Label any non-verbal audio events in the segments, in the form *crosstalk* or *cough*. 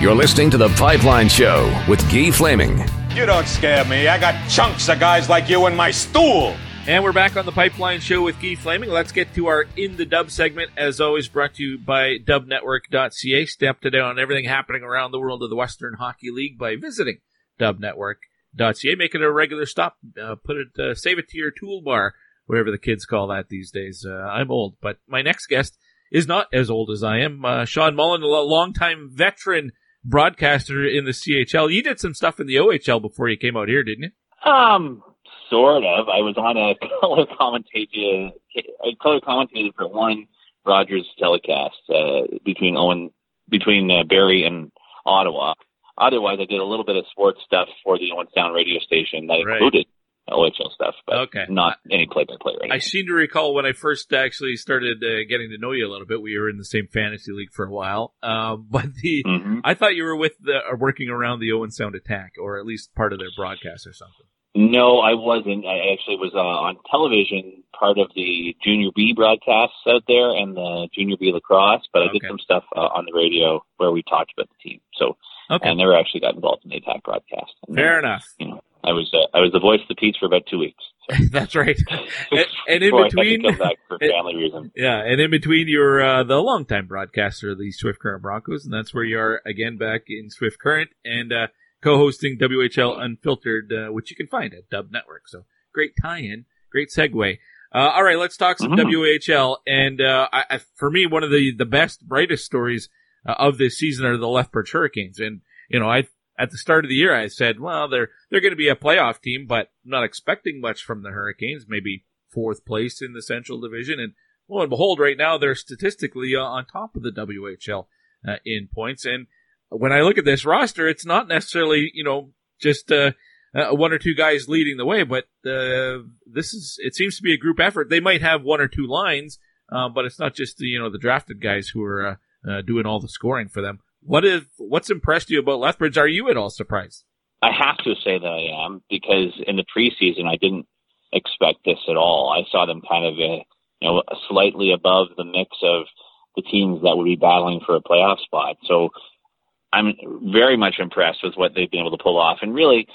You're listening to The Pipeline Show with Guy Flaming. You don't scare me. I got chunks of guys like you in my stool. And we're back on the Pipeline Show with Guy Flaming. Let's get to our In the Dub segment, as always brought to you by dubnetwork.ca. Stay up to date on everything happening around the world of the Western Hockey League by visiting dubnetwork.ca. Make it a regular stop. Uh, put it, uh, save it to your toolbar, whatever the kids call that these days. Uh, I'm old, but my next guest is not as old as I am. Uh, Shawn Mullin, a longtime veteran broadcaster in the CHL. You did some stuff in the OHL before you came out here, didn't you? Um, sort of. I was on a *laughs* color commentator, I color commentated for one Rogers telecast uh, between Owen, between uh, Barrie and Ottawa. Otherwise, I did a little bit of sports stuff for the Owen Sound radio station that Right. included OHL stuff, but Okay. not any play-by-play. I seem to recall when I first actually started uh, getting to know you a little bit. We were in the same fantasy league for a while, um, *laughs* but the Mhm. I thought you were with the or working around the Owen Sound Attack, or at least part of their broadcast or something. No, I wasn't. I actually was uh, on television, part of the Junior B broadcasts out there and the Junior B lacrosse. But I did some stuff uh, on the radio where we talked about the team. So Okay, I never actually got involved in the attack broadcast. And then, fair enough. You know, I was uh, I was the voice of the Peach for about two weeks. *laughs* That's right. *laughs* And, and in between, for *laughs* family reasons. yeah, and in between, you're uh, the longtime broadcaster of the Swift Current Broncos, and that's where you are again back in Swift Current and uh, co-hosting WHL Unfiltered, uh, which you can find at Dub Network. So great tie-in, great segue. Uh, all right, let's talk some Mhm. WHL. And uh, I, I, for me, one of the the best, brightest stories uh, of this season are the Lethbridge Hurricanes. And you know, I at the start of the year, I said, well, they're they're going to be a playoff team, but not expecting much from the Hurricanes. Maybe fourth place in the Central Division, and lo and behold, right now they're statistically uh, on top of the WHL uh, in points. And when I look at this roster, it's not necessarily you know just uh, uh, one or two guys leading the way, but uh, this is it seems to be a group effort. They might have one or two lines, uh, but it's not just the, you know the drafted guys who are uh, uh, doing all the scoring for them. What is what's impressed you about Lethbridge? Are you at all surprised? I have to say that I am because in the preseason I didn't expect this at all. I saw them kind of uh, you know slightly above the mix of the teams that would be battling for a playoff spot. So I'm very much impressed with what they've been able to pull off. And really,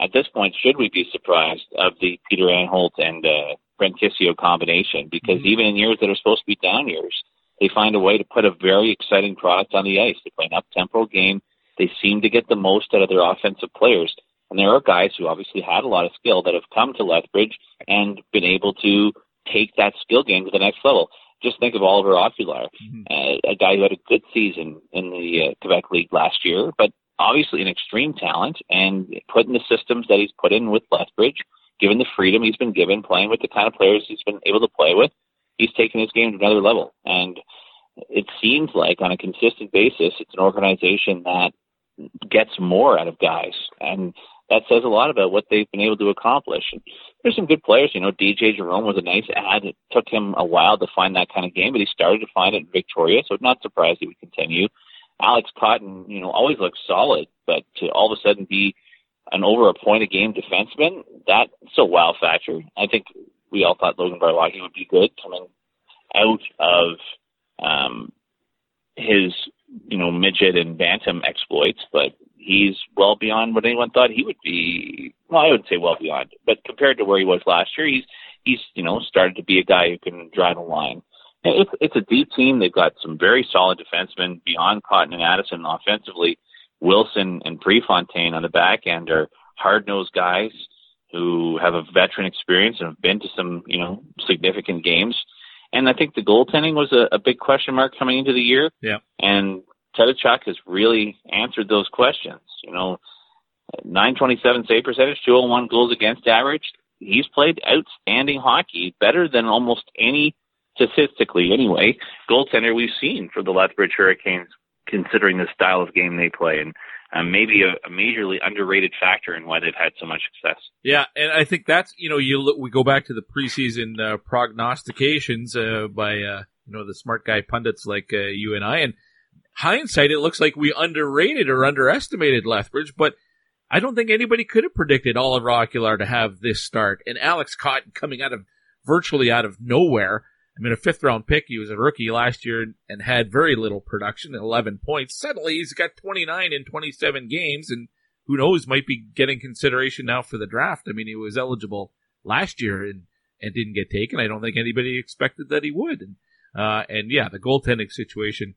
at this point, should we be surprised of the Peter Anholt and uh, Brent Kisio combination? Because Mhm. even in years that are supposed to be down years, they find a way to put a very exciting product on the ice. They play an up-tempo game. They seem to get the most out of their offensive players. And there are guys who obviously had a lot of skill that have come to Lethbridge and been able to take that skill game to the next level. Just think of Oliver Okuliar, Mhm. uh, a guy who had a good season in the uh, Quebec League last year, but obviously an extreme talent and put in the systems that he's put in with Lethbridge, given the freedom he's been given playing with the kind of players he's been able to play with, he's taken his game to another level. And it seems like on a consistent basis, it's an organization that gets more out of guys. And that says a lot about what they've been able to accomplish. And there's some good players. You know, DJ Jerome was a nice ad. It took him a while to find that kind of game, but he started to find it in Victoria, so not surprised he would continue. Alex Cotton, you know, always looks solid, but to all of a sudden be an over a point a game defenseman, that's a wow factor. I think we all thought Logan Barlage would be good coming out of um, his, you know, midget and bantam exploits, but he's well beyond what anyone thought he would be. Well, I would say well beyond, but compared to where he was last year, he's he's you know started to be a guy who can drive a line. And It's it's a deep team. They've got some very solid defensemen beyond Cotton and Addison offensively. Wilson and Prefontaine on the back end are hard nosed guys who have a veteran experience and have been to some you know significant games. And I think the goaltending was a, a big question mark coming into the year. Yeah. And Tetachuk has really answered those questions. You know, 927 save percentage, 201 goals against average. He's played outstanding hockey, better than almost any, statistically anyway, goaltender we've seen for the Lethbridge Hurricanes, considering the style of game they play. And um, maybe a, a majorly underrated factor in why they've had so much success. Yeah, and I think that's you know you look, we go back to the preseason uh, prognostications uh, by uh, you know the smart guy pundits like uh, you and I. And hindsight, it looks like we underrated or underestimated Lethbridge, but I don't think anybody could have predicted Oliver Okuliar to have this start and Alex Cotton coming out of virtually out of nowhere. I mean, a fifth round pick. He was a rookie last year and had very little production, 11 points. Suddenly he's got 29 in 27 games and who knows, might be getting consideration now for the draft. I mean, he was eligible last year and, and didn't get taken. I don't think anybody expected that he would. And, uh, and yeah, the goaltending situation,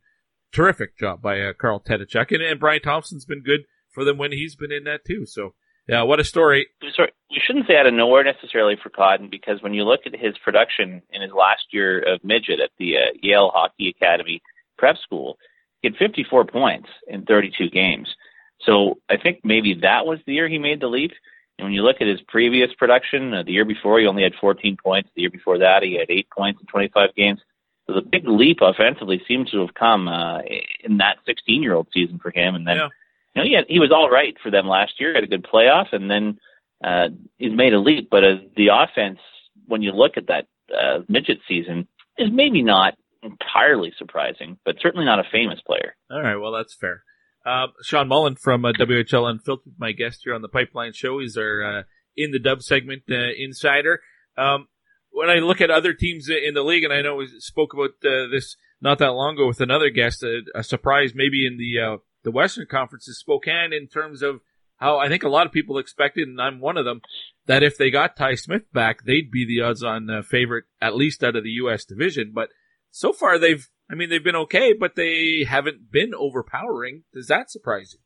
terrific job by uh, Carl Tetachuk. And, and Brian Thompson's been good for them when he's been in that too. So, yeah, what a story. Sorry, you shouldn't say out of nowhere necessarily for Cotton because when you look at his production in his last year of midget at the uh, Yale Hockey Academy prep school, he had 54 points in 32 games. So I think maybe that was the year he made the leap. And when you look at his previous production, uh, the year before he only had 14 points. The year before that he had eight points in 25 games. So the big leap offensively seems to have come uh, in that 16-year-old season for him. And then Yeah. You know he had, he was all right for them last year. Had a good playoff, and then uh, he's made a leap. But uh, the offense, when you look at that uh, midget season, is maybe not entirely surprising, but certainly not a famous player. All right, well, that's fair. Uh, Shawn Mullin from uh, WHL Unfiltered, my guest here on the Pipeline Show. He's our uh, in the dub segment uh, insider. Um, when I look at other teams in the league, and I know we spoke about uh, this not that long ago with another guest, a, a surprise maybe in the uh, the Western Conference is Spokane in terms of how I think a lot of people expected, and I'm one of them, that if they got Ty Smith back, they'd be the odds-on uh, favorite at least out of the U.S. division. But so far, they've I mean, they've been okay, but they haven't been overpowering. Does that surprise you?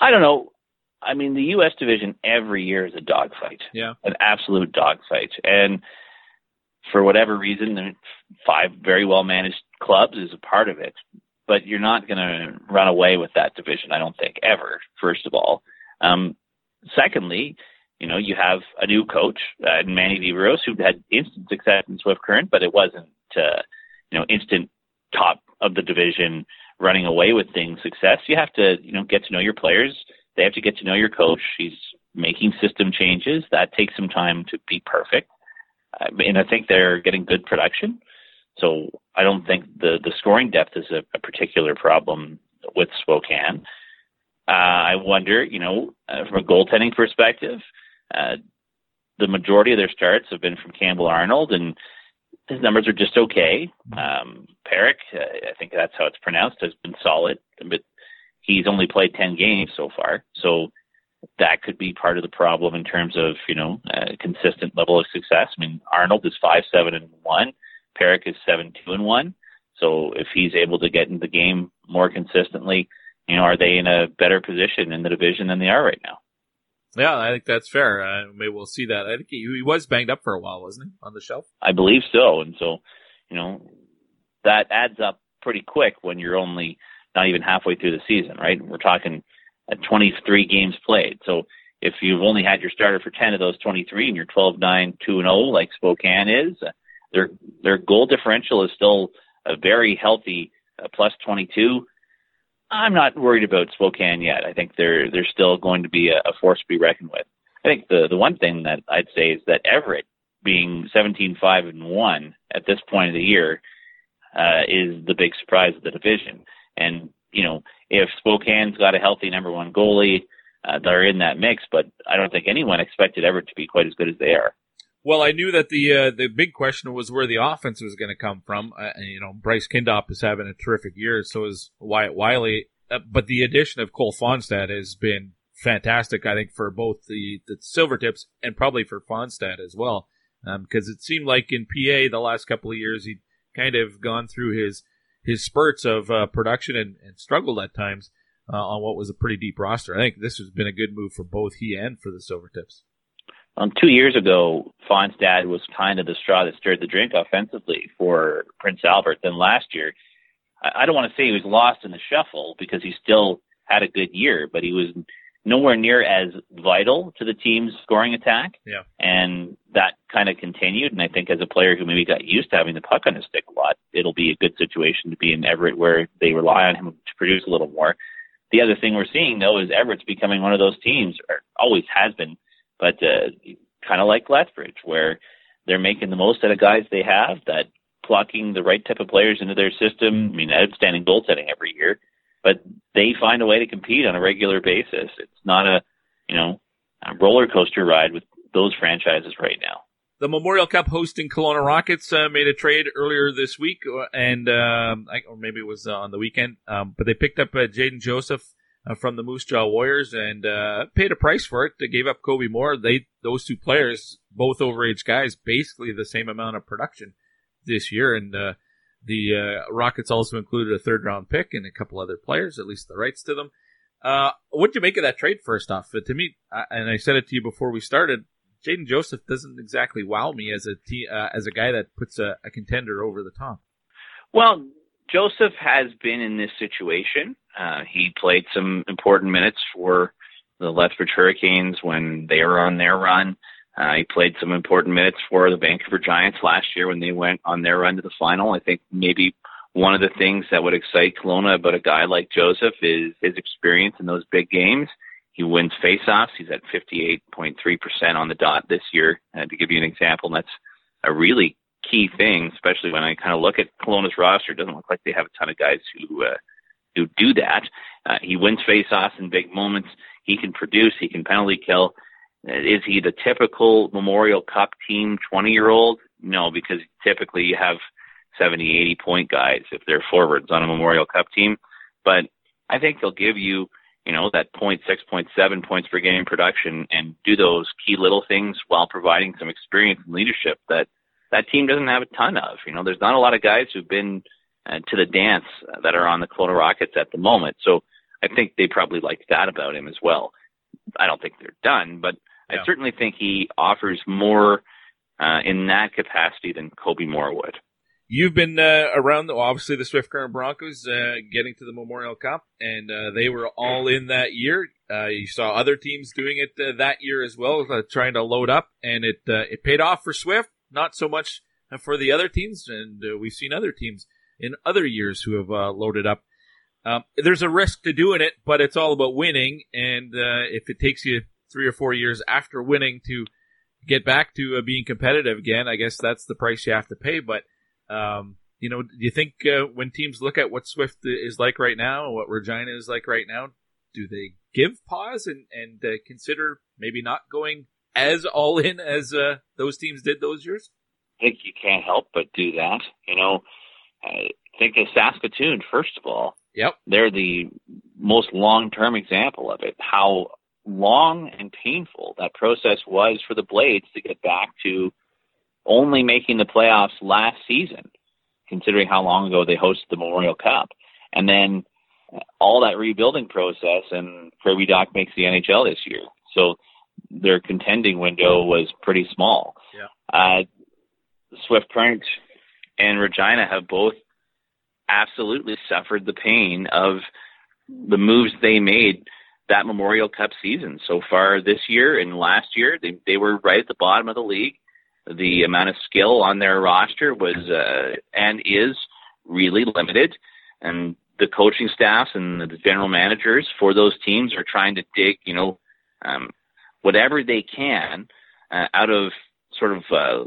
I don't know. I mean, the U.S. division every year is a dogfight. Yeah. An absolute dogfight. And for whatever reason, the five very well managed clubs is a part of it. But you're not going to run away with that division, I don't think, ever, first of all. Um, secondly, you know, you have a new coach, uh, Manny Viveros, who had instant success in Swift Current, but it wasn't, uh, you know, instant top of the division running away with things success. You have to, you know, get to know your players. They have to get to know your coach. He's making system changes. That takes some time to be perfect. Uh, and I think they're getting good production. So I don't think the, the scoring depth is a, a particular problem with Spokane. Uh, I wonder, you know, uh, from a goaltending perspective, uh, the majority of their starts have been from Campbell Arnold, and his numbers are just okay. Um, Parik, uh, I think that's how it's pronounced, has been solid, but he's only played 10 games so far. So that could be part of the problem in terms of, you know, a consistent level of success. I mean, Arnold is 5 7 and 1, Parik is 7 2 and 1. So if he's able to get in the game more consistently, you know, are they in a better position in the division than they are right now? Yeah, I think that's fair. Uh, maybe we'll see that. I think he, he was banged up for a while, wasn't he, on the shelf? I believe so. And so, you know, that adds up pretty quick when you're only not even halfway through the season, right? We're talking at 23 games played. So if you've only had your starter for 10 of those 23 and you're 12 9 2 and 0 like Spokane is, uh, their their goal differential is still a very healthy uh, plus 22. I'm not worried about Spokane yet. I think they're they're still going to be a, a force to be reckoned with. I think the the one thing that I'd say is that Everett being 17 5 and 1 at this point of the year uh, is the big surprise of the division. And you know, if Spokane's got a healthy number one goalie, uh, they're in that mix. But I don't think anyone expected Everett to be quite as good as they are. Well, I knew that the uh, the big question was where the offense was going to come from. Uh, and, you know, Bryce Kindop is having a terrific year, so is Wyatt Wylie. Uh, but the addition of Cole Fonstad has been fantastic, I think, for both the, the Silvertips and probably for Fonstad as well. Because um, it seemed like in PA the last couple of years he'd kind of gone through his his spurts of uh, production and, and struggled at times uh, on what was a pretty deep roster. I think this has been a good move for both he and for the Silvertips. Um, two years ago, Fonstad was kind of the straw that stirred the drink offensively for Prince Albert. Then last year, I, I don't want to say he was lost in the shuffle because he still had a good year, but he was nowhere near as vital to the team's scoring attack. Yeah. And that kind of continued. And I think as a player who maybe got used to having the puck on his stick a lot, it'll be a good situation to be in Everett where they rely on him to produce a little more. The other thing we're seeing though is Everett's becoming one of those teams, or always has been, but uh, kind of like Lethbridge, where they're making the most out of guys they have, that plucking the right type of players into their system. I mean, outstanding goaltending every year, but they find a way to compete on a regular basis. It's not a, you know, a roller coaster ride with those franchises right now. the Memorial Cup hosting Kelowna Rockets uh, made a trade earlier this week, uh, and um, I, or maybe it was uh, on the weekend. Um, but they picked up uh, Jadon Joseph uh, from the Moose Jaw Warriors and uh, paid a price for it. They gave up Kobe Moore. They those two players, both overage guys, basically the same amount of production this year. And the Rockets also included a third round pick and a couple other players, at least the rights to them. what did you make of that trade? First off, to me, and I said it to you before we started Jadon Joseph doesn't exactly wow me as a uh, as a guy that puts a, a, contender over the top. Well, Joseph has been in this situation. Uh, he played some important minutes for the Lethbridge Hurricanes when they were on their run. Uh, he played some important minutes for the Vancouver Giants last year when they went on their run to the final. I think maybe one of the things that would excite Kelowna about a guy like Joseph is his experience in those big games. He wins faceoffs. He's at 58.3% on the dot this year. Uh, to give you an example, that's a really key thing, especially when I kind of look at Kelowna's roster. It doesn't look like they have a ton of guys who uh, who do that. Uh, he wins faceoffs in big moments. He can produce. He can penalty kill. Uh, is he the typical Memorial Cup team 20 year old? No, because typically you have 70, 80 point guys if they're forwards on a Memorial Cup team. But I think they'll give you you know, that 0.6, 0.7 points per game production and do those key little things while providing some experience and leadership that that team doesn't have a ton of. You know, there's not a lot of guys who've been to the dance that are on the Kelowna Rockets at the moment. So I think they probably like that about him as well. I don't think they're done, but yeah. I certainly think he offers more uh, in that capacity than Kobe Moore would. You've been uh, around, the, obviously, the Swift Current Broncos uh, getting to the Memorial Cup, and uh, they were all in that year. Uh, you saw other teams doing it uh, that year as well, uh, trying to load up, and it it paid off for Swift. Not so much for the other teams, and we've seen other teams in other years who have loaded up. Um, there's a risk to doing it, but it's all about winning. And if it takes you three or four years after winning to get back to being competitive again, I guess that's the price you have to pay. But um, you know, do you think uh, when teams look at what Swift is like right now, and what Regina is like right now, do they give pause and and uh, consider maybe not going as all in as uh, those teams did those years? I think you can't help but do that. You know, I think of Saskatoon first of all. Yep, they're the most long-term example of it. How long and painful that process was for the Blades to get back to only making the playoffs last season, considering how long ago they hosted the Memorial Cup. And then all that rebuilding process, and Kirby Dach makes the NHL this year. So their contending window was pretty small. Yeah. Uh, Swift Current and Regina have both absolutely suffered the pain of the moves they made that Memorial Cup season so far this year and last year. They they were right at the bottom of the league the amount of skill on their roster was uh, and is really limited, and the coaching staffs and the general managers for those teams are trying to dig, you know, um, whatever they can uh, out of sort of uh,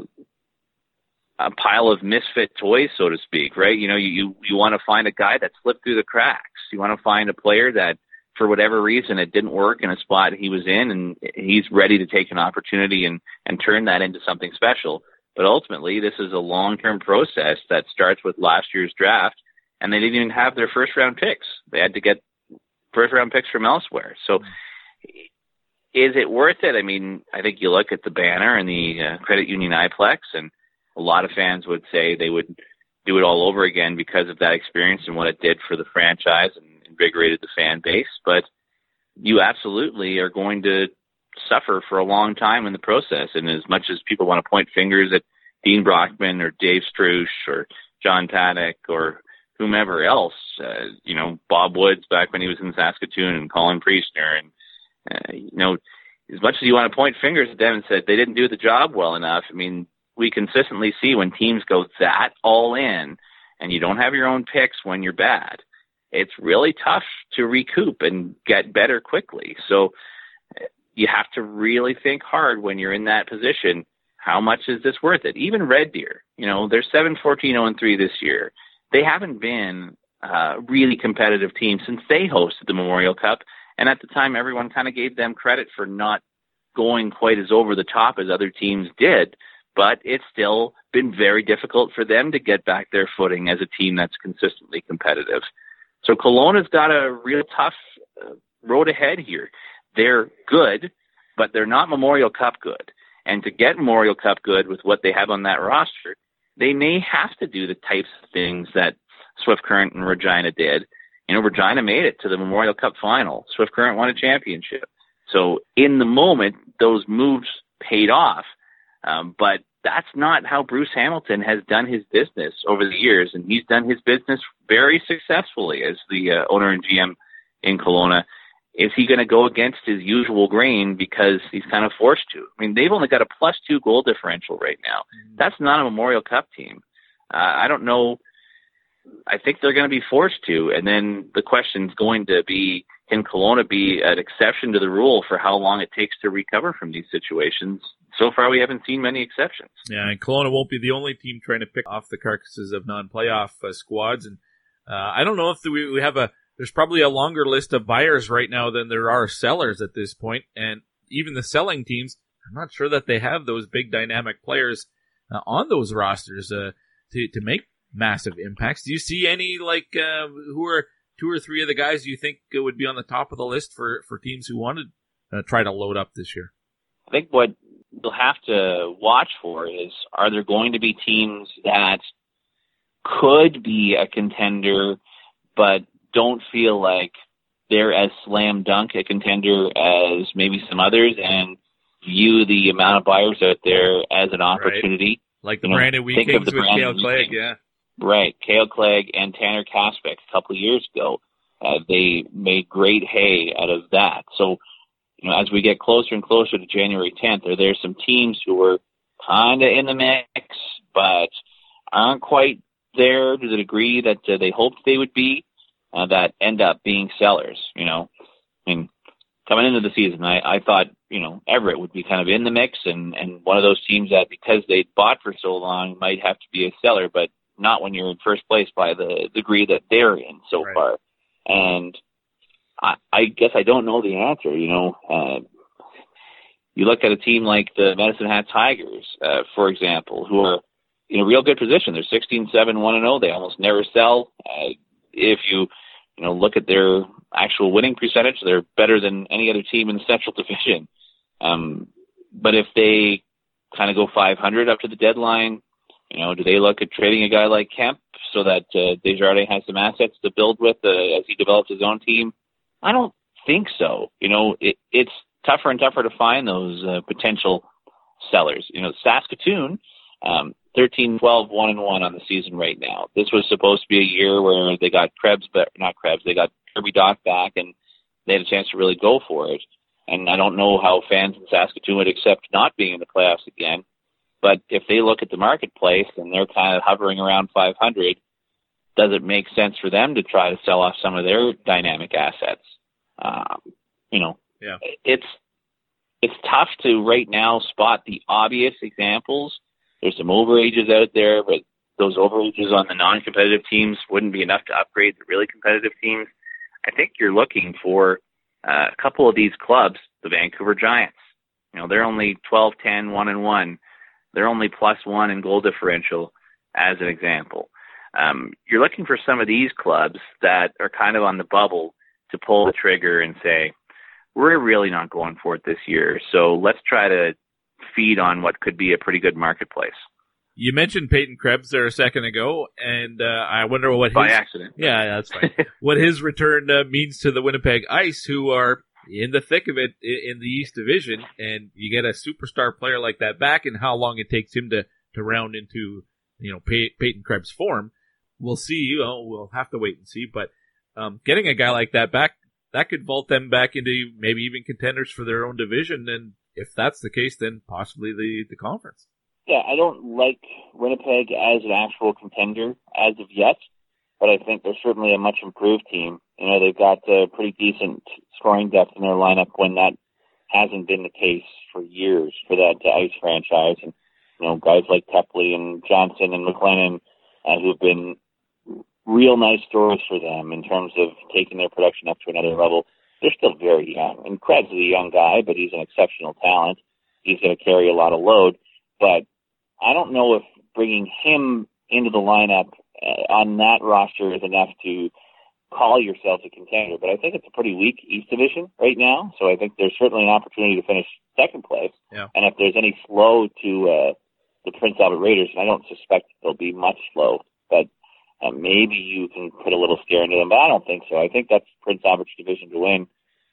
a pile of misfit toys, so to speak, right? You know, you you you want to find a guy that slipped through the cracks. You want to find a player that for whatever reason it didn't work in a spot he was in and he's ready to take an opportunity and and turn that into something special but ultimately this is a long term process that starts with last year's draft and they didn't even have their first round picks they had to get first round picks from elsewhere so is it worth it i mean i think you look at the banner and the uh, credit union iplex and a lot of fans would say they would do it all over again because of that experience and what it did for the franchise and invigorated the fan base, but you absolutely are going to suffer for a long time in the process. And as much as people want to point fingers at Dean Brockman or Dave Struch or John Paddock or whomever else, uh, you know, Bob Woods back when he was in Saskatoon and Colin Priestner and, uh, you know, as much as you want to point fingers at them and say they didn't do the job well enough, I mean, we consistently see when teams go that all in and you don't have your own picks when you're bad, it's really tough to recoup and get better quickly. So eh, you have to really think hard when you're in that position. How much is this worth it? Even Red Deer, you know, they're 7 14 0 3 this year. They haven't been a really competitive team since they hosted the Memorial Cup. And at the time, everyone kind of gave them credit for not going quite as over the top as other teams did. But it's still been very difficult for them to get back their footing as a team that's consistently competitive. So Kelowna's got a real tough uh, road ahead here. They're good, but they're not Memorial Cup good. And to get Memorial Cup good with what they have on that roster, they may have to do the types of things that Swift Current and Regina did. You know, Regina made it to the Memorial Cup final. Swift Current won a championship. So in the moment, those moves paid off. Um, but that's not how Bruce Hamilton has done his business over the years, and he's done his business very successfully as the uh, owner and GM in Kelowna. Is he going to go against his usual grain because he's kind of forced to? I mean, they've only got a plus two goal differential right now. Mm-hmm. That's not a Memorial Cup team. Uh, I don't know. I think they're going to be forced to, and then the question's going to be can Kelowna be an exception to the rule for how long it takes to recover from these situations? So far, we haven't seen many exceptions. Yeah, and Kelowna won't be the only team trying to pick off the carcasses of non-playoff uh, squads. And uh, I don't know if the, we, we have a. There's probably a longer list of buyers right now than there are sellers at this point, and even the selling teams. I'm not sure that they have those big dynamic players uh, on those rosters uh, to to make massive impacts. Do you see any like uh, who are two or three of the guys you think would be on the top of the list for, for teams who want to uh, try to load up this year? I think what you'll have to watch for is are there going to be teams that could be a contender but don't feel like they're as slam dunk a contender as maybe some others and view the amount of buyers out there as an opportunity. Right. Like the you know, Brandon Wheat Kings with Kale Clague, yeah. Right. Kale Clague and Tanner Kaspick a couple of years ago. Uh, they made great hay out of that. So, you know, as we get closer and closer to January 10th, are there some teams who are kind of in the mix, but aren't quite there to the degree that uh, they hoped they would be, uh, that end up being sellers, you know? I mean, coming into the season, I, I thought, you know, Everett would be kind of in the mix and, and one of those teams that because they'd bought for so long might have to be a seller, but not when you're in first place by the degree that they're in so right. far. And I, I guess I don't know the answer. You know, uh, you look at a team like the Medicine Hat Tigers, uh, for example, who are in a real good position. They're 16, 7, 1 and 0. They almost never sell. Uh, if you, you know, look at their actual winning percentage, they're better than any other team in the Central *laughs* Division. Um, but if they kind of go 500 up to the deadline, you know, do they look at trading a guy like Kemp so that uh, Desjardins has some assets to build with uh, as he develops his own team? I don't think so. You know, it, it's tougher and tougher to find those uh, potential sellers. You know, Saskatoon, um, 13, 12, 1 and 1 on the season right now. This was supposed to be a year where they got Krebs, but not Krebs, they got Kirby Dach back and they had a chance to really go for it. And I don't know how fans in Saskatoon would accept not being in the playoffs again. But if they look at the marketplace and they're kind of hovering around 500, does it make sense for them to try to sell off some of their dynamic assets? Um, you know, yeah. it's it's tough to right now spot the obvious examples. There's some overages out there, but those overages on the non-competitive teams wouldn't be enough to upgrade the really competitive teams. I think you're looking for uh, a couple of these clubs, the Vancouver Giants. You know, they're only 12, 10, 1 and 1. They're only plus one in goal differential, as an example. Um, you're looking for some of these clubs that are kind of on the bubble to pull the trigger and say, we're really not going for it this year, so let's try to feed on what could be a pretty good marketplace. You mentioned Peyton Krebs there a second ago, and uh, I wonder what his, by accident. Yeah, that's fine. *laughs* what his return uh, means to the Winnipeg Ice, who are in the thick of it in the East Division, and you get a superstar player like that back, and how long it takes him to to round into you know Pey- Peyton Krebs' form, we'll see. Well, we'll have to wait and see. But um, getting a guy like that back, that could vault them back into maybe even contenders for their own division, and if that's the case, then possibly the the conference. Yeah, I don't like Winnipeg as an actual contender as of yet, but I think they're certainly a much improved team. You know, they've got a pretty decent scoring depth in their lineup when that hasn't been the case for years for that Ice franchise. And, you know, guys like Teply and Johnson and McClennon uh, who've been real nice stories for them in terms of taking their production up to another level. They're still very young. And Krebs is a young guy, but he's an exceptional talent. He's going to carry a lot of load. But I don't know if bringing him into the lineup uh, on that roster is enough to call yourself a contender. But I think it's a pretty weak East Division right now, so I think there's certainly an opportunity to finish second place. Yeah. And if there's any flow to uh, the Prince Albert Raiders, and I don't suspect there'll be much flow, but uh, maybe you can put a little scare into them. But I don't think so. I think that's Prince Albert's division to win.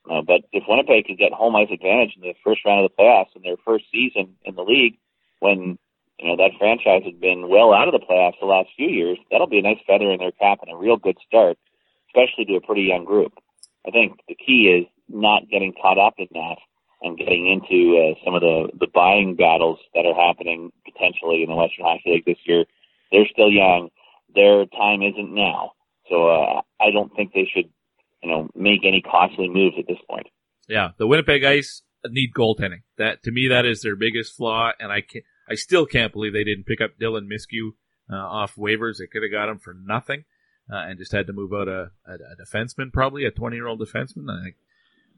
Uh, but if Winnipeg could get home ice advantage in the first round of the playoffs in their first season in the league, when you know that franchise had been well out of the playoffs the last few years, that'll be a nice feather in their cap and a real good start, especially to a pretty young group. I think the key is not getting caught up in that and getting into uh, some of the the buying battles that are happening potentially in the Western Hockey League this year. They're still young; their time isn't now. So uh, I don't think they should you know, make any costly moves at this point. Yeah, the Winnipeg Ice need goaltending. That to me, that is their biggest flaw, and I can I still can't believe they didn't pick up Dylan Myskiw uh, off waivers. They could have got him for nothing, uh, and just had to move out a, a, a defenseman, probably a twenty year old defenseman. I think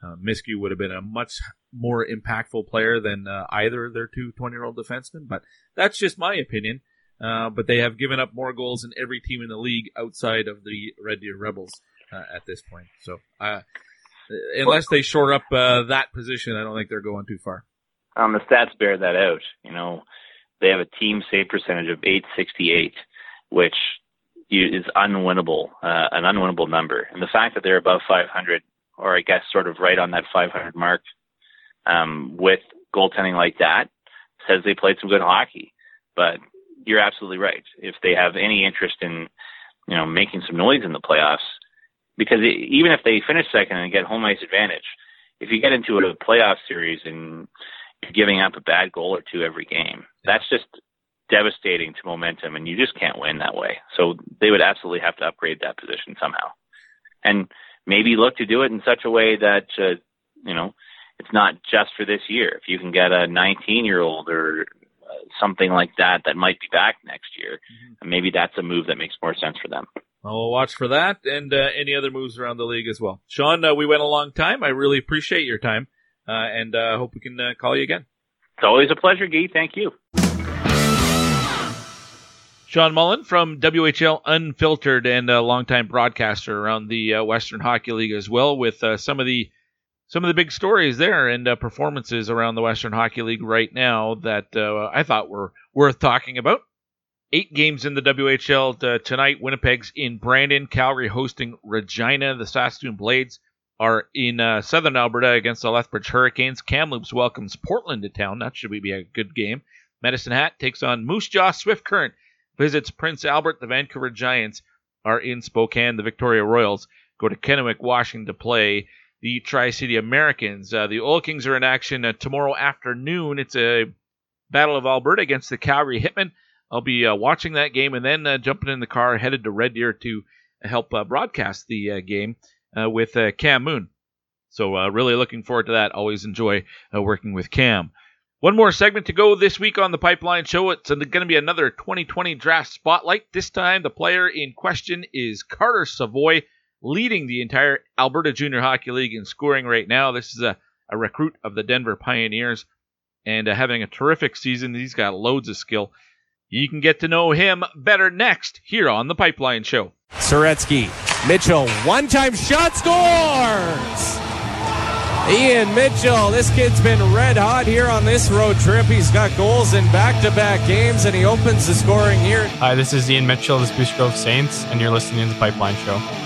uh, Myskiw would have been a much more impactful player than uh, either of their two 20 year old defensemen, but that's just my opinion. Uh, but they have given up more goals than every team in the league outside of the Red Deer Rebels uh, at this point. So, uh, unless they shore up uh, that position, I don't think they're going too far. Um, the stats bear that out. You know, they have a team save percentage of 868, which is unwinnable, uh, an unwinnable number. And the fact that they're above 500, or I guess sort of right on that 500 mark, um, with goaltending like that, says they played some good hockey. But you're absolutely right. If they have any interest in, you know, making some noise in the playoffs, because even if they finish second and get home ice advantage, if you get into a playoff series and you're giving up a bad goal or two every game, that's just devastating to momentum, and you just can't win that way. So they would absolutely have to upgrade that position somehow, and maybe look to do it in such a way that uh, you know it's not just for this year. If you can get a 19 year old or something like that that might be back next year, mm-hmm. maybe that's a move that makes more sense for them. We'll watch for that and uh, any other moves around the league as well. Shawn, uh, we went a long time. I really appreciate your time, uh, and uh, hope we can uh, call you again. It's always a pleasure, Guy. Thank you. Shawn Mullin from WHL Unfiltered and a longtime broadcaster around the uh, Western Hockey League as well, with some of the some of the big stories there and performances around the Western Hockey League right now that I thought were worth talking about. Eight games in the WHL uh, tonight. Winnipeg's in Brandon, Calgary hosting Regina. The Saskatoon Blades are in uh, southern Alberta against the Lethbridge Hurricanes. Kamloops welcomes Portland to town. That should be a good game. Medicine Hat takes on Moose Jaw. Swift Current visits Prince Albert. The Vancouver Giants are in Spokane. The Victoria Royals go to Kennewick, Washington to play the Tri City Americans. Uh, the Oil Kings are in action uh, tomorrow afternoon. It's a Battle of Alberta against the Calgary Hitmen. I'll be uh, watching that game and then uh, jumping in the car headed to Red Deer to help uh, broadcast the uh, game with Cam Moon. So really looking forward to that. Always enjoy working with Cam. One more segment to go this week on the Pipeline Show. It's going to be another 2020 draft spotlight. This time, the player in question is Carter Savoie, leading the entire Alberta Junior Hockey League in scoring right now. This is a, a recruit of the Denver Pioneers and uh, having a terrific season. He's got loads of skill. You can get to know him better next here on The Pipeline Show. Soretsky, Mitchell, one time shot scores! Ian Mitchell, this kid's been red hot here on this road trip. He's got goals in back to back games and he opens the scoring here. Hi, this is Ian Mitchell of the Spruce Grove Saints, and you're listening to The Pipeline Show.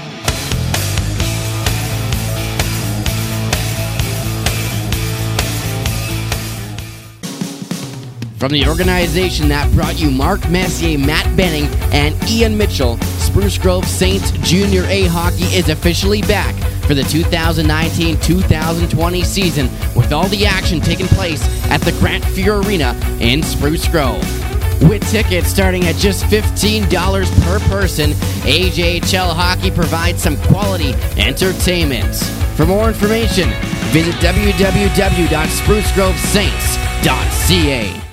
From the organization that brought you Mark Messier, Matt Benning, and Ian Mitchell, Spruce Grove Saints Junior A Hockey is officially back for the 2019-2020 season with all the action taking place at the Grant Fuhr Arena in Spruce Grove. With tickets starting at just $15 per person, AJHL Hockey provides some quality entertainment. For more information, visit www.sprucegrovesaints.ca.